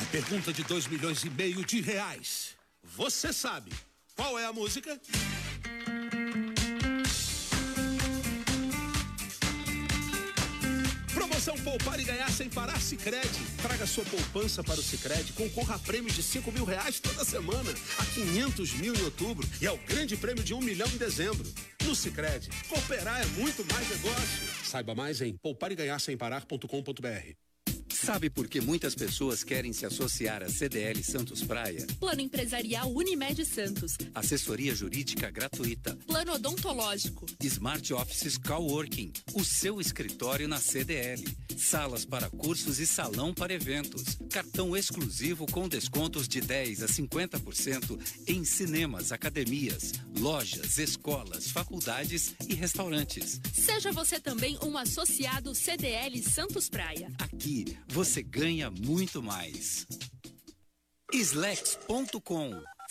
[SPEAKER 6] a pergunta de 2 milhões e meio de reais. Você sabe qual é a música? Promoção Poupar e Ganhar Sem Parar Cicred. Traga sua poupança para o Cicred, concorra a prêmios de 5 mil reais toda semana, a 500 mil em outubro e ao grande prêmio de 1 milhão em dezembro. No Cicred, cooperar é muito mais negócio. Saiba mais em poupareganharsemparar.com.br.
[SPEAKER 7] Sabe por que muitas pessoas querem se associar à CDL Santos Praia?
[SPEAKER 8] Plano Empresarial Unimed Santos.
[SPEAKER 7] Assessoria Jurídica Gratuita.
[SPEAKER 8] Plano Odontológico.
[SPEAKER 7] Smart Offices Coworking. O seu escritório na CDL. Salas para cursos e salão para eventos. Cartão exclusivo com descontos de 10 a 50% em cinemas, academias, lojas, escolas, faculdades e restaurantes.
[SPEAKER 8] Seja você também um associado CDL Santos Praia.
[SPEAKER 7] Aqui você ganha muito mais. Slex.com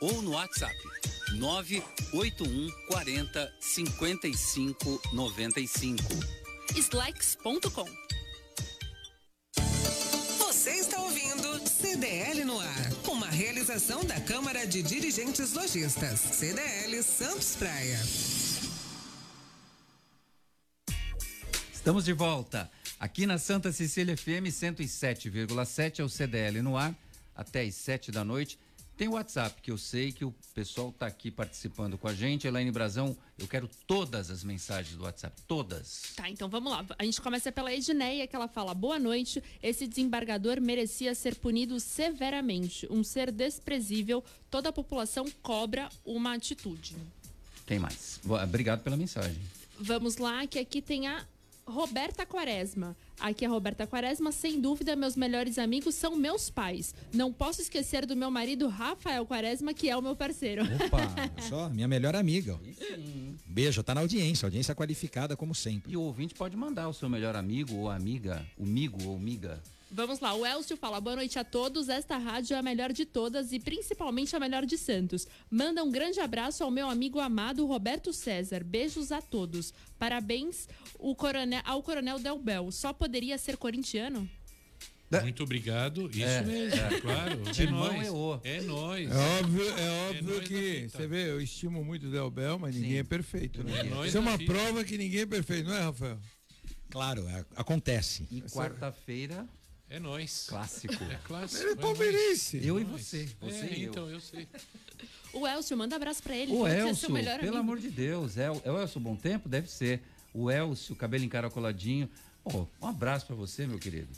[SPEAKER 7] ou no WhatsApp 981 40 55 95.
[SPEAKER 8] Slacks.com
[SPEAKER 5] Você está ouvindo CDL no ar, uma realização da Câmara de Dirigentes Lojistas, CDL Santos Praia.
[SPEAKER 3] Estamos de volta aqui na Santa Cecília FM 107,7 é o CDL no ar até às 7 da noite. Tem o WhatsApp, que eu sei que o pessoal está aqui participando com a gente. Elaine Brazão, eu quero todas as mensagens do WhatsApp, todas.
[SPEAKER 8] Tá, então vamos lá. A gente começa pela Edneia, que ela fala: Boa noite. Esse desembargador merecia ser punido severamente. Um ser desprezível. Toda a população cobra uma atitude.
[SPEAKER 3] Tem mais. Obrigado pela mensagem.
[SPEAKER 8] Vamos lá, que aqui tem a Roberta Quaresma. Aqui é a Roberta Quaresma. Sem dúvida, meus melhores amigos são meus pais. Não posso esquecer do meu marido Rafael Quaresma, que é o meu parceiro.
[SPEAKER 2] Opa, só, minha melhor amiga. Beijo, tá na audiência, audiência qualificada como sempre.
[SPEAKER 3] E o ouvinte pode mandar o seu melhor amigo ou amiga, amigo ou amiga
[SPEAKER 8] Vamos lá, o Elcio fala: boa noite a todos. Esta rádio é a melhor de todas e principalmente a melhor de Santos. Manda um grande abraço ao meu amigo amado Roberto César. Beijos a todos. Parabéns coronel, ao Coronel Delbel. Só poderia ser corintiano?
[SPEAKER 4] Muito obrigado. Isso é, mesmo, é. claro.
[SPEAKER 3] De é nós.
[SPEAKER 4] É nós.
[SPEAKER 1] É óbvio, é óbvio é que você vê, eu estimo muito o Delbel, mas ninguém Sim. é perfeito, né? É Isso é uma prova que ninguém é perfeito, não é, Rafael?
[SPEAKER 2] Claro, é, acontece.
[SPEAKER 3] E quarta-feira
[SPEAKER 4] é nós.
[SPEAKER 3] Clássico.
[SPEAKER 4] É clássico.
[SPEAKER 1] Ele é palmeirense.
[SPEAKER 3] Eu e você. Você
[SPEAKER 4] é,
[SPEAKER 3] e
[SPEAKER 4] eu. Então, eu sei.
[SPEAKER 8] O Elcio, manda abraço pra ele.
[SPEAKER 3] O Elcio, pelo amigo. amor de Deus. É, é o Elcio Bom Tempo? Deve ser. O Elcio, cabelo encaracoladinho. Oh, um abraço para você, meu querido.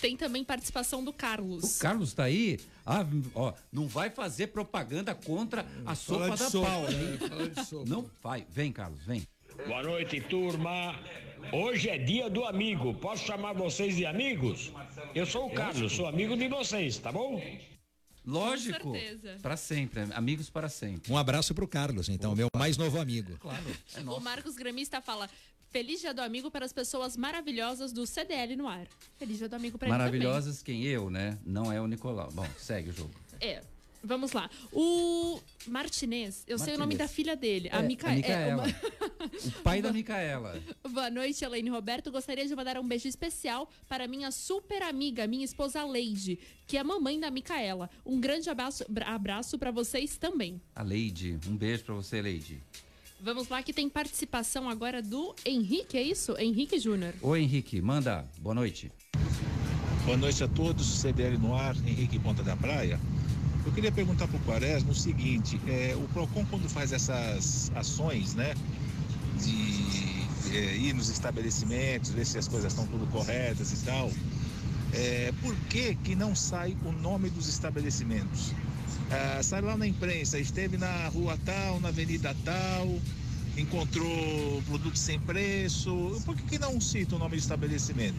[SPEAKER 8] Tem também participação do Carlos.
[SPEAKER 3] O Carlos tá aí? Ah, ó, não vai fazer propaganda contra a sopa da sopa, pau, hein? É, não vai. Vem, Carlos, vem.
[SPEAKER 9] Boa noite, turma. Hoje é dia do amigo. Posso chamar vocês de amigos? Eu sou o Carlos, sou amigo de vocês, tá bom?
[SPEAKER 3] Lógico. Para sempre, amigos para sempre.
[SPEAKER 2] Um abraço pro Carlos, então, Opa. meu mais novo amigo.
[SPEAKER 3] Claro.
[SPEAKER 8] É o Marcos Gremista fala: Feliz dia do amigo para as pessoas maravilhosas do CDL no ar. Feliz dia do amigo para
[SPEAKER 3] Maravilhosas quem eu, né? Não é o Nicolau. Bom, segue o jogo.
[SPEAKER 8] É. Vamos lá. O Martinez, eu Martinez. sei o nome da filha dele, é, a, Mica... a
[SPEAKER 3] Micaela. É, uma... o pai da Micaela.
[SPEAKER 8] Boa noite, Elaine Roberto. Gostaria de mandar um beijo especial para minha super amiga, minha esposa Leide, que é a mamãe da Micaela. Um grande abraço, abraço para vocês também.
[SPEAKER 3] A Leide, um beijo para você, Leide.
[SPEAKER 8] Vamos lá que tem participação agora do Henrique, é isso? Henrique Júnior.
[SPEAKER 3] Oi, Henrique, manda. Boa noite.
[SPEAKER 10] Boa noite a todos, CDL no ar, Henrique Ponta da Praia. Eu queria perguntar para o Quaresma o seguinte: é, o PROCON, quando faz essas ações, né, de é, ir nos estabelecimentos, ver se as coisas estão tudo corretas e tal, é, por que, que não sai o nome dos estabelecimentos? Ah, sai lá na imprensa, esteve na rua tal, na avenida tal, encontrou produto sem preço. Por que, que não cita o nome do estabelecimento?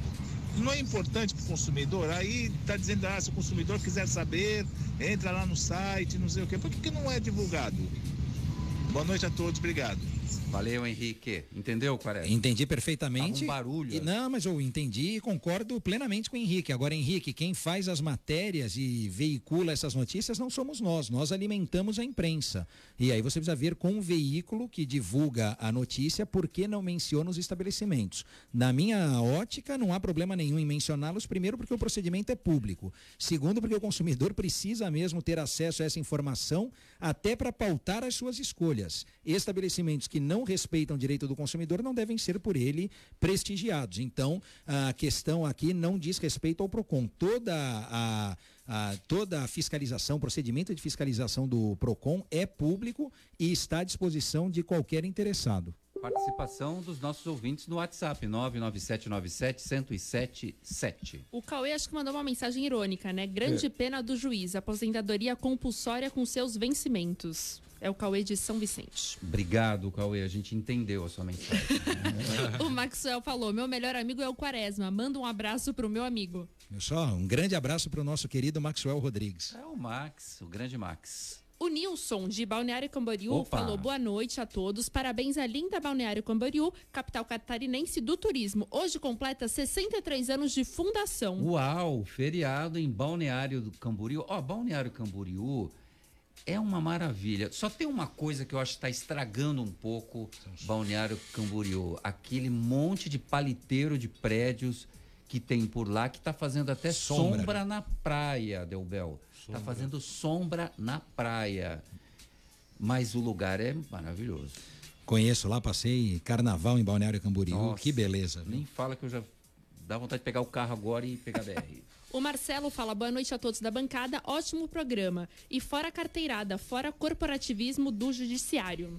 [SPEAKER 10] Não é importante para o consumidor? Aí está dizendo, ah, se o consumidor quiser saber, entra lá no site, não sei o quê. Por que, que não é divulgado? Boa noite a todos, obrigado.
[SPEAKER 3] Valeu, Henrique. Entendeu, Quaresma?
[SPEAKER 2] Entendi perfeitamente.
[SPEAKER 3] um barulho.
[SPEAKER 2] E, não, mas eu entendi e concordo plenamente com o Henrique. Agora, Henrique, quem faz as matérias e veicula essas notícias não somos nós. Nós alimentamos a imprensa. E aí você precisa ver com o veículo que divulga a notícia por que não menciona os estabelecimentos. Na minha ótica, não há problema nenhum em mencioná-los, primeiro porque o procedimento é público. Segundo, porque o consumidor precisa mesmo ter acesso a essa informação até para pautar as suas escolhas. Estabelecimentos que não respeitam o direito do consumidor não devem ser por ele prestigiados. Então, a questão aqui não diz respeito ao PROCON. Toda a, a, toda a fiscalização, procedimento de fiscalização do PROCON é público e está à disposição de qualquer interessado.
[SPEAKER 3] Participação dos nossos ouvintes no WhatsApp, 99797-1077.
[SPEAKER 8] O Cauê acho que mandou uma mensagem irônica, né? Grande é. pena do juiz, aposentadoria compulsória com seus vencimentos. É o Cauê de São Vicente.
[SPEAKER 3] Obrigado, Cauê. A gente entendeu a sua mensagem.
[SPEAKER 8] o Maxwell falou: meu melhor amigo é o Quaresma. Manda um abraço pro meu amigo.
[SPEAKER 2] Só, um grande abraço pro nosso querido Maxwell Rodrigues.
[SPEAKER 3] É o Max, o grande Max.
[SPEAKER 8] O Nilson, de Balneário Camboriú, Opa. falou boa noite a todos. Parabéns à linda Balneário Camboriú, capital catarinense do turismo. Hoje completa 63 anos de fundação.
[SPEAKER 3] Uau, feriado em Balneário Camboriú. Ó, oh, Balneário Camboriú é uma maravilha. Só tem uma coisa que eu acho que está estragando um pouco Balneário Camboriú. Aquele monte de paliteiro de prédios que tem por lá que está fazendo até sombra, sombra na praia, Delbel. Está fazendo sombra na praia. Mas o lugar é maravilhoso.
[SPEAKER 2] Conheço lá, passei carnaval em Balneário Camboriú. Nossa, que beleza.
[SPEAKER 3] Viu? Nem fala que eu já dá vontade de pegar o carro agora e pegar a BR.
[SPEAKER 8] O Marcelo fala boa noite a todos da bancada, ótimo programa. E fora carteirada, fora corporativismo do judiciário.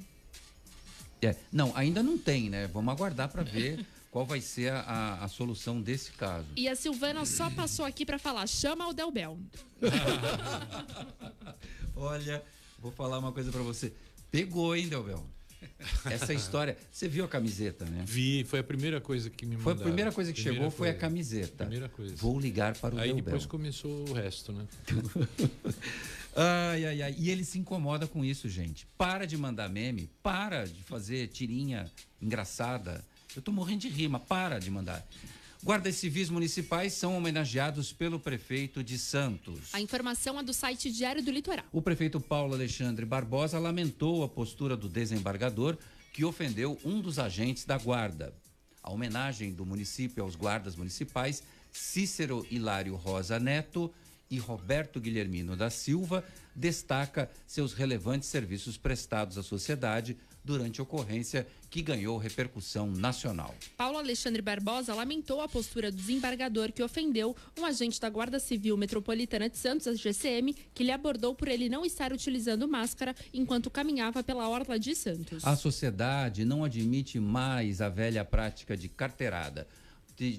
[SPEAKER 3] É, não, ainda não tem, né? Vamos aguardar para ver qual vai ser a, a, solução desse caso.
[SPEAKER 8] E a Silvana só passou aqui para falar, chama o Delbel.
[SPEAKER 3] Olha, vou falar uma coisa para você. Pegou, hein, Delbel? Essa história. Você viu a camiseta, né?
[SPEAKER 4] Vi, foi a primeira coisa que me
[SPEAKER 3] mandaram. Foi a primeira coisa que primeira chegou, coisa. foi a camiseta.
[SPEAKER 4] Primeira coisa.
[SPEAKER 3] Vou ligar para o
[SPEAKER 4] Aí depois começou o resto, né?
[SPEAKER 3] ai, ai, ai. E ele se incomoda com isso, gente. Para de mandar meme, para de fazer tirinha engraçada. Eu tô morrendo de rima, para de mandar. Guardas civis municipais são homenageados pelo prefeito de Santos.
[SPEAKER 8] A informação é do site Diário do Litoral.
[SPEAKER 3] O prefeito Paulo Alexandre Barbosa lamentou a postura do desembargador que ofendeu um dos agentes da guarda. A homenagem do município aos guardas municipais Cícero Hilário Rosa Neto e Roberto Guilhermino da Silva destaca seus relevantes serviços prestados à sociedade durante a ocorrência que ganhou repercussão nacional.
[SPEAKER 8] Paulo Alexandre Barbosa lamentou a postura do desembargador que ofendeu um agente da Guarda Civil Metropolitana de Santos, a GCM, que lhe abordou por ele não estar utilizando máscara enquanto caminhava pela orla de Santos.
[SPEAKER 3] A sociedade não admite mais a velha prática de carteirada.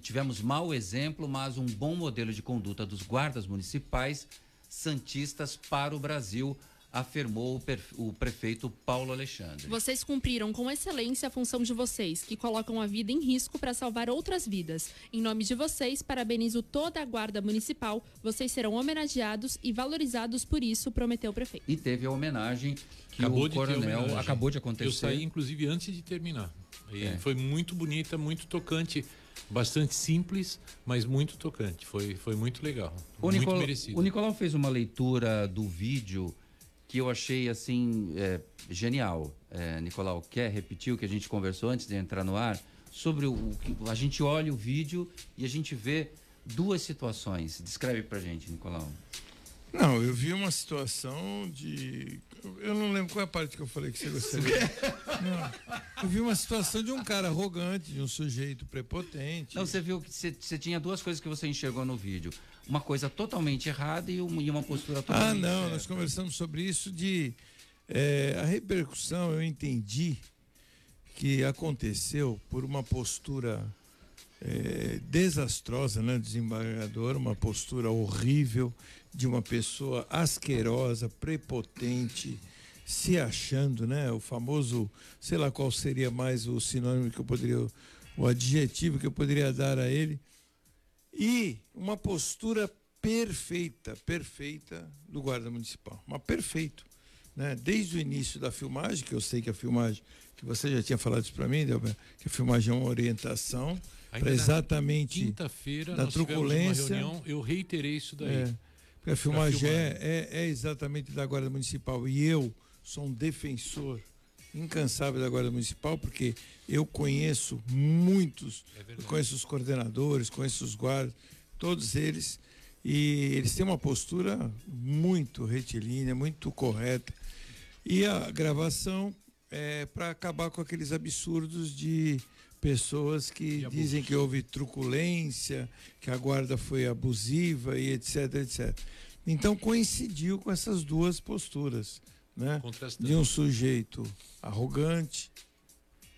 [SPEAKER 3] Tivemos mau exemplo, mas um bom modelo de conduta dos guardas municipais santistas para o Brasil afirmou o prefeito Paulo Alexandre.
[SPEAKER 8] Vocês cumpriram com excelência a função de vocês, que colocam a vida em risco para salvar outras vidas. Em nome de vocês, parabenizo toda a Guarda Municipal. Vocês serão homenageados e valorizados por isso, prometeu o prefeito.
[SPEAKER 3] E teve a homenagem que acabou o coronel acabou de acontecer. Eu
[SPEAKER 4] saí, inclusive, antes de terminar. É. Foi muito bonita, muito tocante bastante simples, mas muito tocante. Foi, foi muito legal. O muito Nicol... merecido.
[SPEAKER 3] O Nicolau fez uma leitura do vídeo que eu achei assim é, genial. É, Nicolau, quer repetir o que a gente conversou antes de entrar no ar? Sobre o, o a gente olha o vídeo e a gente vê duas situações. Descreve pra gente, Nicolau.
[SPEAKER 1] Não, eu vi uma situação de. Eu não lembro qual é a parte que eu falei que você gostaria. não, eu vi uma situação de um cara arrogante, de um sujeito prepotente.
[SPEAKER 3] Não, você viu que você, você tinha duas coisas que você enxergou no vídeo uma coisa totalmente errada e uma, postura ah, totalmente.
[SPEAKER 1] Ah, não,
[SPEAKER 3] certa.
[SPEAKER 1] nós conversamos sobre isso de é, a repercussão. Eu entendi que aconteceu por uma postura é, desastrosa, né, desembargador, uma postura horrível de uma pessoa asquerosa, prepotente, se achando, né, o famoso, sei lá qual seria mais o sinônimo que eu poderia, o adjetivo que eu poderia dar a ele E uma postura perfeita, perfeita do guarda municipal. Mas perfeito. Né? Desde o início da filmagem, que eu sei que a filmagem, que você já tinha falado isso para mim, Delber, que a filmagem é uma orientação para exatamente
[SPEAKER 4] quinta-feira
[SPEAKER 1] da truculência.
[SPEAKER 4] Reunião, eu reiterei isso daí.
[SPEAKER 1] É, porque a filmagem é, é, é exatamente da Guarda Municipal e eu sou um defensor incansável da Guarda Municipal, porque eu conheço muitos, é conheço os coordenadores, conheço os guardas, todos eles, e eles têm uma postura muito retilínea, muito correta. E a gravação é para acabar com aqueles absurdos de pessoas que dizem que houve truculência, que a guarda foi abusiva e etc, etc. Então coincidiu com essas duas posturas né? de um sujeito arrogante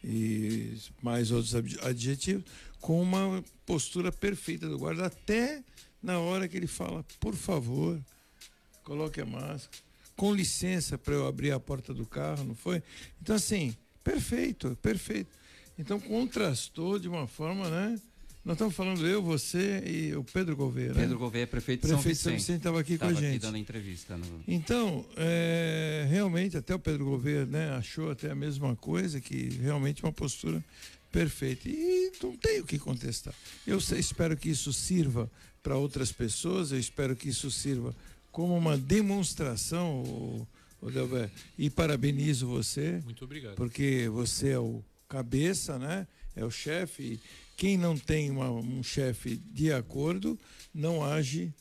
[SPEAKER 1] e mais outros adjetivos, com uma postura perfeita do guarda, até na hora que ele fala, por favor, coloque a máscara, com licença para eu abrir a porta do carro, não foi? Então, assim, perfeito, perfeito. Então, contrastou de uma forma, né? Nós estamos falando eu, você e o Pedro Gouveia, né?
[SPEAKER 3] Pedro Gouveia, prefeito de
[SPEAKER 1] prefeito
[SPEAKER 3] São Vicente.
[SPEAKER 1] estava aqui
[SPEAKER 3] Tava
[SPEAKER 1] com a gente.
[SPEAKER 3] aqui dando entrevista. No...
[SPEAKER 1] Então, é, realmente, até o Pedro Gouveia né, achou até a mesma coisa, que realmente uma postura perfeita. E não tem o que contestar. Eu espero que isso sirva para outras pessoas, eu espero que isso sirva como uma demonstração, o, o Delber, e parabenizo você.
[SPEAKER 4] Muito obrigado.
[SPEAKER 1] Porque você é o cabeça, né? É o chefe quem não tem uma, um chefe de acordo não age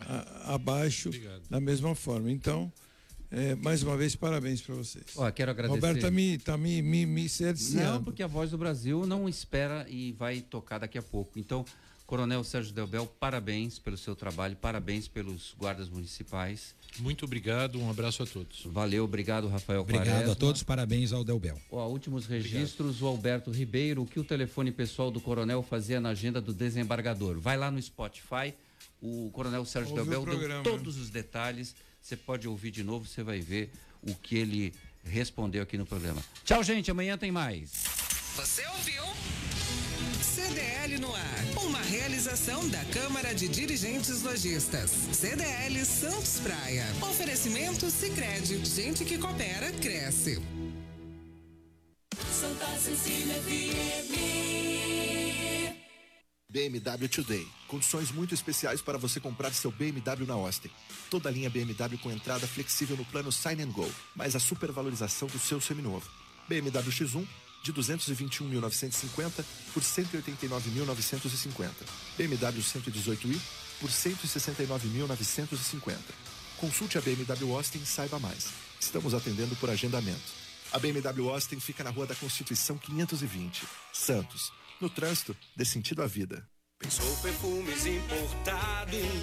[SPEAKER 1] a, abaixo Obrigado. da mesma forma. Então, é, mais uma vez, parabéns para vocês.
[SPEAKER 3] Ó, quero agradecer.
[SPEAKER 1] Roberto está me, tá me, me, me cerceando.
[SPEAKER 3] Não, porque a voz do Brasil não espera e vai tocar daqui a pouco. Então, Coronel Sérgio Delbel, parabéns pelo seu trabalho, parabéns pelos guardas municipais.
[SPEAKER 4] Muito obrigado, um abraço a todos.
[SPEAKER 3] Valeu, obrigado, Rafael
[SPEAKER 2] Obrigado
[SPEAKER 3] Quaresma.
[SPEAKER 2] a todos, parabéns ao Delbel.
[SPEAKER 3] Ó, últimos registros, obrigado. o Alberto Ribeiro, o que o telefone pessoal do Coronel fazia na agenda do desembargador. Vai lá no Spotify, o Coronel Sérgio Ouve Delbel deu todos os detalhes, você pode ouvir de novo, você vai ver o que ele respondeu aqui no programa. Tchau, gente, amanhã tem mais.
[SPEAKER 5] Você ouviu? CDL no ar. Uma realização da Câmara de Dirigentes Lojistas. CDL Santos Praia. Oferecimento Sicredi. Gente que coopera cresce.
[SPEAKER 11] Santa Cecília FM.
[SPEAKER 12] BMW Today. Condições muito especiais para você comprar seu BMW na Austin. Toda a linha BMW com entrada flexível no plano Sign and Go, mais a supervalorização do seu seminovo. BMW X1 de 221.950 por 189.950. BMW 118i por 169.950. Consulte a BMW Austin e saiba mais. Estamos atendendo por agendamento. A BMW Austin fica na Rua da Constituição 520, Santos. No trânsito, dê sentido à vida.
[SPEAKER 11] Pensou perfumes importados